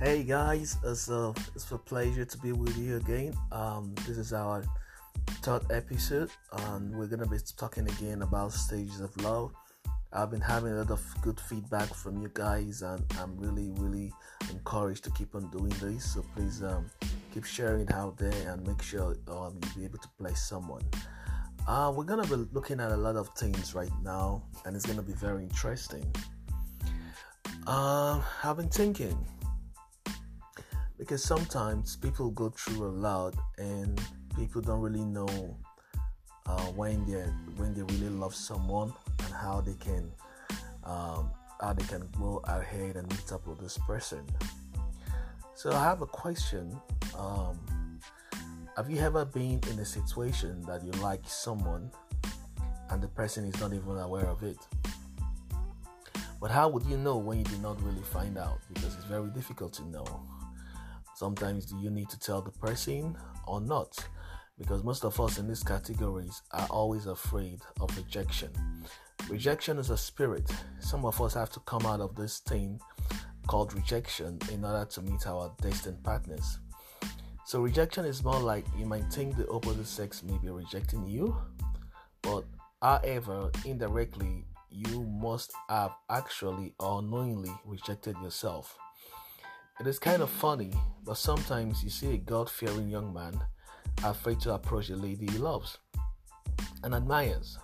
Hey guys, it's a, it's a pleasure to be with you again. Um, this is our third episode, and we're gonna be talking again about stages of love. I've been having a lot of good feedback from you guys, and I'm really, really encouraged to keep on doing this. So please um, keep sharing it out there and make sure um, you'll be able to bless someone. Uh, we're gonna be looking at a lot of things right now, and it's gonna be very interesting. Uh, I've been thinking because sometimes people go through a lot and people don't really know uh, when they when they really love someone and how they can um, how they can go ahead and meet up with this person. So I have a question. Um, have you ever been in a situation that you like someone and the person is not even aware of it? But how would you know when you did not really find out? Because it's very difficult to know. Sometimes do you need to tell the person or not? Because most of us in these categories are always afraid of rejection. Rejection is a spirit. Some of us have to come out of this thing called rejection in order to meet our destined partners. So, rejection is more like you might think the opposite sex may be rejecting you, but however, indirectly, you must have actually or knowingly rejected yourself. It is kind of funny, but sometimes you see a God fearing young man afraid to approach a lady he loves and admires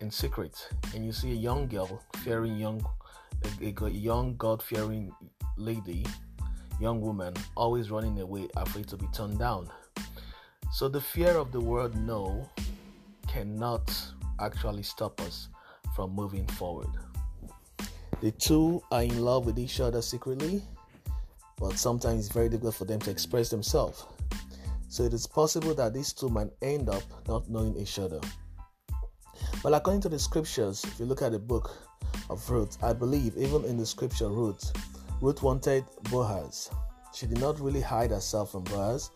in secret, and you see a young girl fearing young, a, a young God fearing lady, young woman, always running away, afraid to be turned down. So the fear of the word no cannot actually stop us from moving forward. The two are in love with each other secretly but sometimes it's very difficult for them to express themselves. So it is possible that these two might end up not knowing each other. But according to the scriptures, if you look at the book of Ruth, I believe even in the scripture Ruth, Ruth wanted Boaz. She did not really hide herself from Boaz.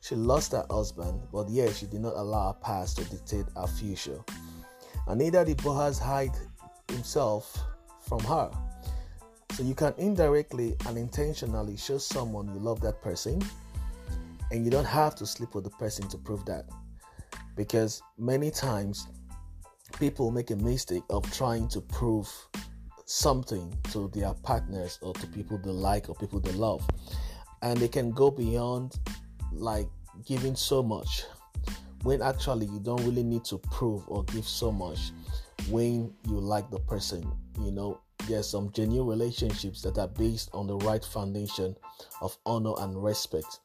She lost her husband, but yet she did not allow her past to dictate her future. And neither did Boaz hide himself from her. So you can indirectly and intentionally show someone you love that person, and you don't have to sleep with the person to prove that. Because many times people make a mistake of trying to prove something to their partners or to people they like or people they love. And they can go beyond like giving so much when actually you don't really need to prove or give so much when you like the person. You know, there's some genuine relationships that are based on the right foundation of honor and respect.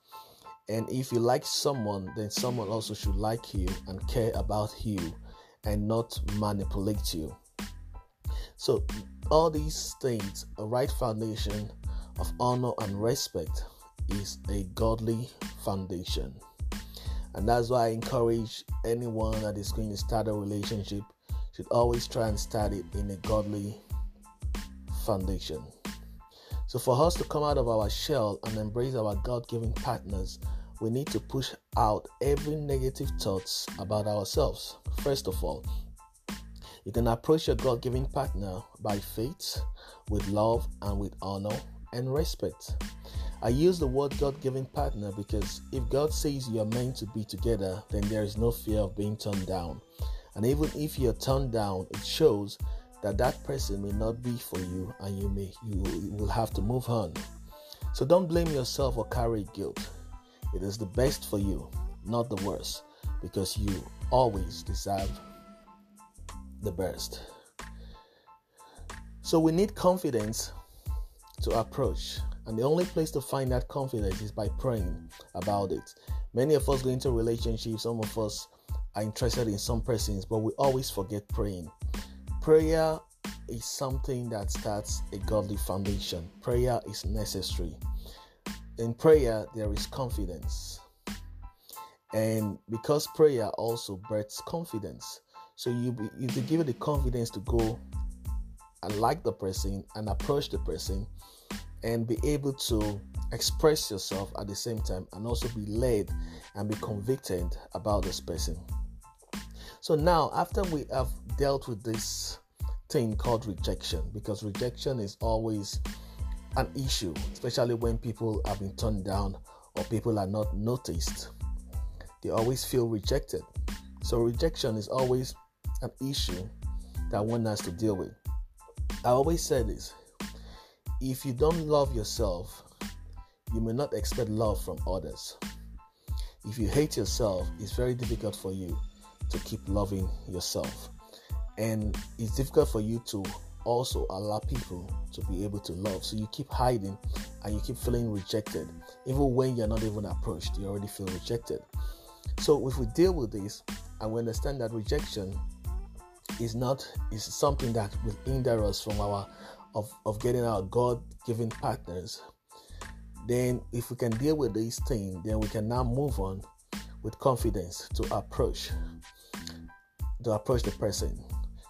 And if you like someone, then someone also should like you and care about you and not manipulate you. So, all these things, a right foundation of honor and respect, is a godly foundation. And that's why I encourage anyone that is going to start a relationship should always try and start it in a godly foundation. So, for us to come out of our shell and embrace our God given partners, we need to push out every negative thoughts about ourselves. First of all, you can approach your God given partner by faith, with love, and with honor and respect. I use the word God given partner because if God says you are meant to be together, then there is no fear of being turned down. And even if you're turned down, it shows that that person may not be for you and you may you, will have to move on. So don't blame yourself or carry guilt. It is the best for you not the worst because you always deserve the best. So we need confidence to approach and the only place to find that confidence is by praying about it. Many of us go into relationships some of us are interested in some persons but we always forget praying prayer is something that starts a godly foundation. Prayer is necessary. In prayer, there is confidence. And because prayer also births confidence, so you be, given the confidence to go and like the person and approach the person and be able to express yourself at the same time and also be led and be convicted about this person. So now, after we have dealt with this thing called rejection, because rejection is always an issue, especially when people have been turned down or people are not noticed. They always feel rejected. So, rejection is always an issue that one has to deal with. I always say this if you don't love yourself, you may not expect love from others. If you hate yourself, it's very difficult for you to keep loving yourself. And it's difficult for you to also allow people to be able to love. So you keep hiding and you keep feeling rejected. Even when you're not even approached, you already feel rejected. So if we deal with this and we understand that rejection is not is something that will hinder us from our of, of getting our God-given partners, then if we can deal with this thing, then we can now move on with confidence to approach to approach the person.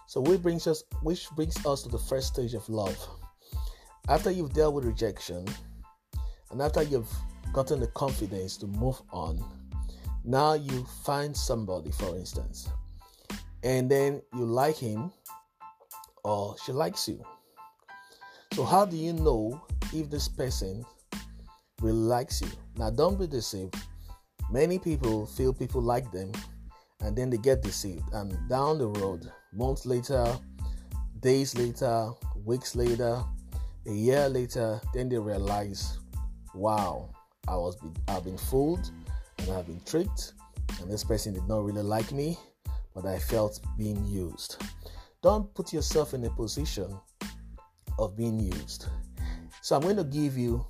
So which brings us which brings us to the first stage of love. After you've dealt with rejection and after you've gotten the confidence to move on, now you find somebody, for instance, and then you like him or she likes you. So, how do you know if this person really likes you? Now, don't be deceived. Many people feel people like them and then they get deceived, and down the road, months later, days later, weeks later, a year later, then they realize, wow, I was I've been fooled and I've been tricked, and this person did not really like me, but I felt being used. Don't put yourself in a position of being used. So I'm going to give you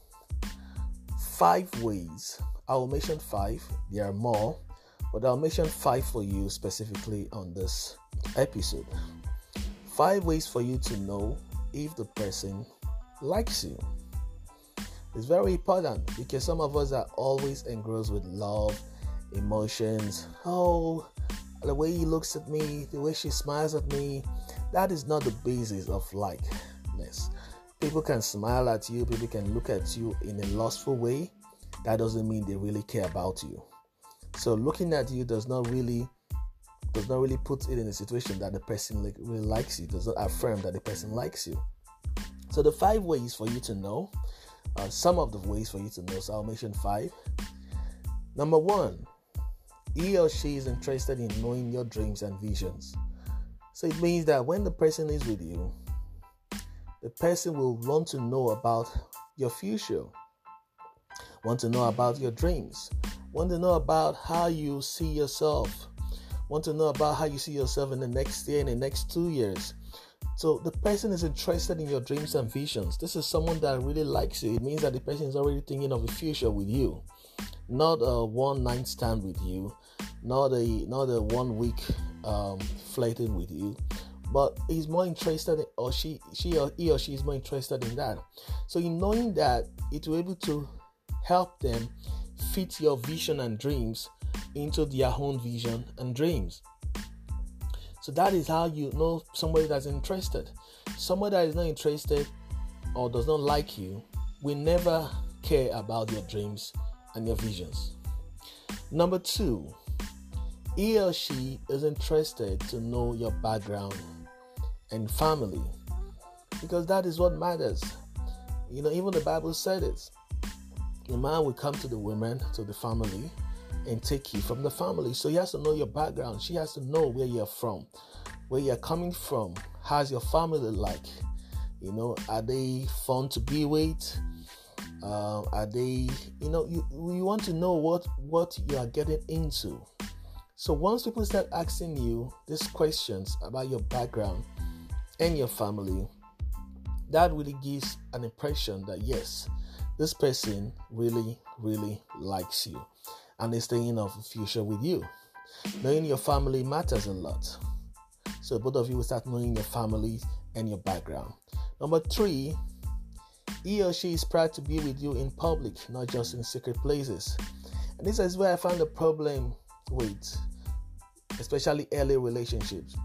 five ways. I will mention five. There are more, but I'll mention five for you specifically on this episode. Five ways for you to know if the person likes you. It's very important because some of us are always engrossed with love, emotions. Oh, the way he looks at me, the way she smiles at me, that is not the basis of likeness. People can smile at you, people can look at you in a lustful way. That doesn't mean they really care about you. So looking at you does not really does not really put it in a situation that the person really likes you, does not affirm that the person likes you. So the five ways for you to know, uh, some of the ways for you to know. So I'll mention five. Number one, he or she is interested in knowing your dreams and visions. So it means that when the person is with you, the person will want to know about your future, want to know about your dreams, want to know about how you see yourself, want to know about how you see yourself in the next year, in the next two years. So the person is interested in your dreams and visions. This is someone that really likes you. It means that the person is already thinking of a future with you, not a one night stand with you, not a not a one week um, flirting with you, but he's more interested in, or she she or he or she is more interested in that. So in knowing that, it will be able to help them fit your vision and dreams into their own vision and dreams. So that is how you know somebody that's interested. Somebody that is not interested or does not like you will never care about your dreams and your visions. Number two, he or she is interested to know your background and family because that is what matters. You know, even the Bible said it. The man will come to the women, to the family, and take you from the family. So he has to know your background. She has to know where you're from, where you're coming from. How's your family like? You know, are they fun to be with? Uh, are they, you know, you, you want to know what what you are getting into. So once people start asking you these questions about your background and your family, that really gives an impression that yes, this person really, really likes you and is thinking of future with you. Knowing your family matters a lot. So both of you will start knowing your family and your background. Number three, he or she is proud to be with you in public, not just in secret places. And this is where I found the problem with, especially early relationships.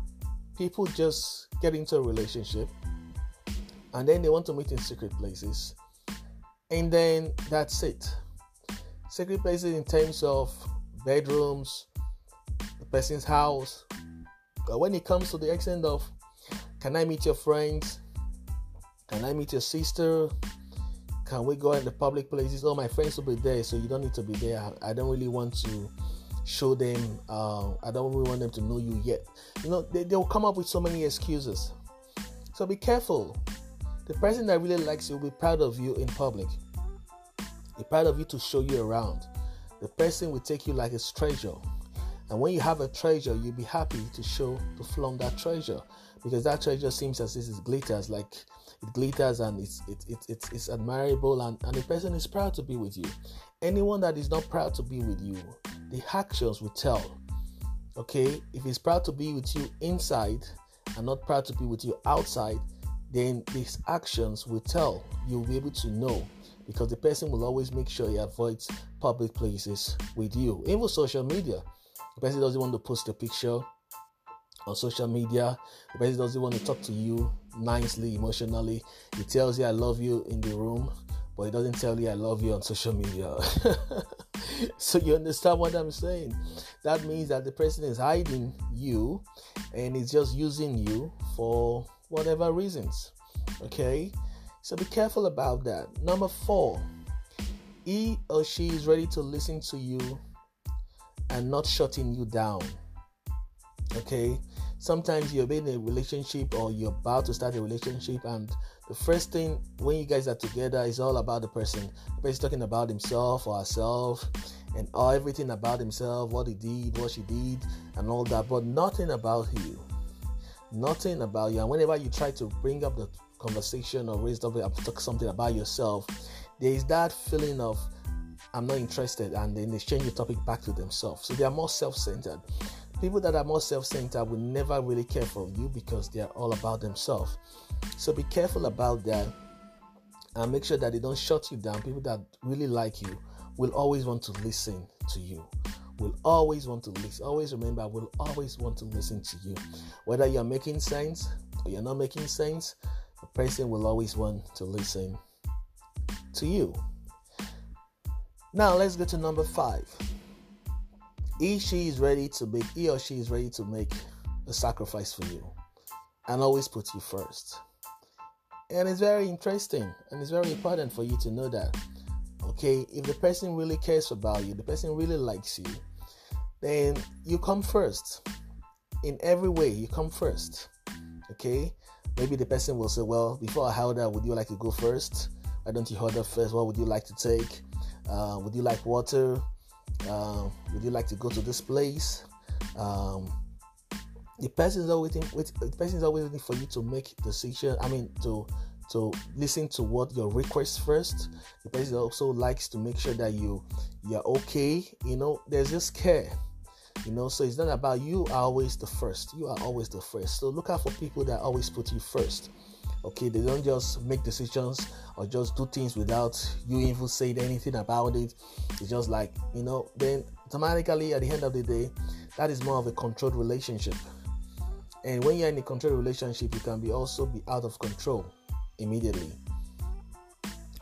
People just get into a relationship and then they want to meet in secret places, and then that's it secret places in terms of bedrooms, the person's house. But when it comes to the extent of, can I meet your friends? Can I meet your sister? can we go in the public places? Oh, my friends will be there, so you don't need to be there. I don't really want to show them. Uh, I don't really want them to know you yet. You know, they, they'll come up with so many excuses. So be careful. The person that really likes you will be proud of you in public. Be part of you to show you around. The person will take you like a treasure. And when you have a treasure, you'll be happy to show, to flaunt that treasure. Because that treasure seems as if it glitters, like it glitters and it's, it, it, it's, it's admirable, and, and the person is proud to be with you. Anyone that is not proud to be with you, the actions will tell. Okay, if he's proud to be with you inside and not proud to be with you outside, then these actions will tell. You'll be able to know because the person will always make sure he avoids public places with you. Even social media, the person doesn't want to post a picture on social media. The person doesn't want to talk to you nicely, emotionally. He tells you, I love you in the room, but he doesn't tell you, I love you on social media. so you understand what I'm saying? That means that the person is hiding you and is just using you for whatever reasons. Okay? So be careful about that. Number four, he or she is ready to listen to you and not shutting you down. Okay? Sometimes you're in a relationship or you're about to start a relationship, and the first thing when you guys are together is all about the person. The person talking about himself or herself and all everything about himself, what he did, what she did, and all that, but nothing about you. Nothing about you. And whenever you try to bring up the conversation or raised up and talk something about yourself, there is that feeling of I'm not interested, and then they change the topic back to themselves. So they are more self-centered. People that are more self-centered will never really care for you because they are all about themselves. So be careful about that and make sure that they don't shut you down. People that really like you will always want to listen to you. Will always want to listen. Always remember, will always want to listen to you. Whether you're making sense or you're not making sense, person will always want to listen to you. Now let's go to number five. He she is ready to make he or she is ready to make a sacrifice for you and always put you first. And it's very interesting and it's very important for you to know that Okay, if the person really cares about you, the person really likes you, then you come first. In every way, you come first. Okay, maybe the person will say, Well, before I order, would you like to go first? Why don't you hold order first? What would you like to take? Uh, would you like water? Uh, would you like to go to this place? Um, the person is always waiting. The person is always waiting for you to make decision. I mean, to to listen to what your request first. The person also likes to make sure that you you're okay. You know, there's just care. You know, so it's not about you are always the first. You are always the first. So look out for people that always put you first. Okay, they don't just make decisions or just do things without you even saying anything about it. It's just like, you know, then automatically at the end of the day, that is more of a controlled relationship. And when you're in a controlled relationship, you can be also be out of control immediately.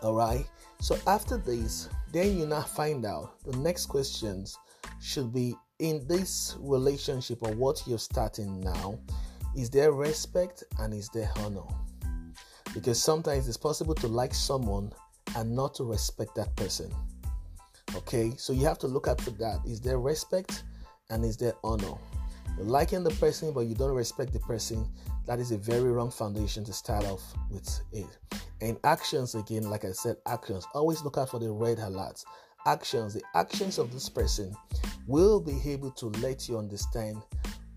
All right. So after this, then you now find out the next questions should be in this relationship or what you're starting now. Is there respect and is there honor? Because sometimes it's possible to like someone and not to respect that person. Okay, so you have to look out for that. Is there respect and is there honor? You're liking the person, but you don't respect the person, that is a very wrong foundation to start off with it. And actions, again, like I said, actions. Always look out for the red alerts. Actions, the actions of this person will be able to let you understand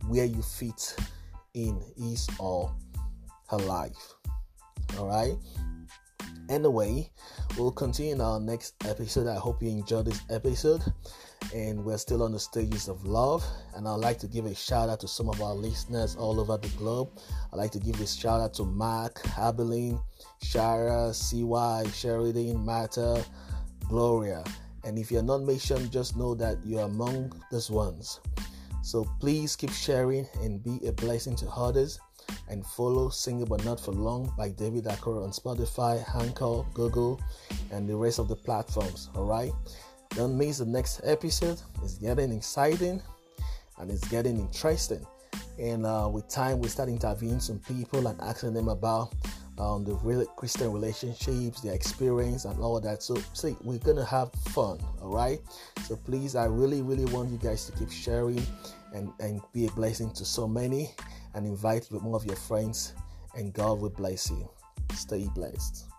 where you fit in his or her life. All right. Anyway, we'll continue in our next episode. I hope you enjoyed this episode and we're still on the stages of love. And I'd like to give a shout out to some of our listeners all over the globe. I'd like to give a shout out to Mark, Abilene, Shara, CY, Sheridan, Marta, Gloria. And if you're not mentioned, just know that you're among those ones. So please keep sharing and be a blessing to others. And follow Single But Not For Long by David Akora on Spotify, Anchor, Google, and the rest of the platforms. All right. Don't miss the next episode. It's getting exciting and it's getting interesting. And uh, with time, we start interviewing some people and asking them about um, the real Christian relationships, their experience, and all that. So, see, we're gonna have fun, all right? So, please, I really, really want you guys to keep sharing and, and be a blessing to so many and invite with more of your friends, and God will bless you. Stay blessed.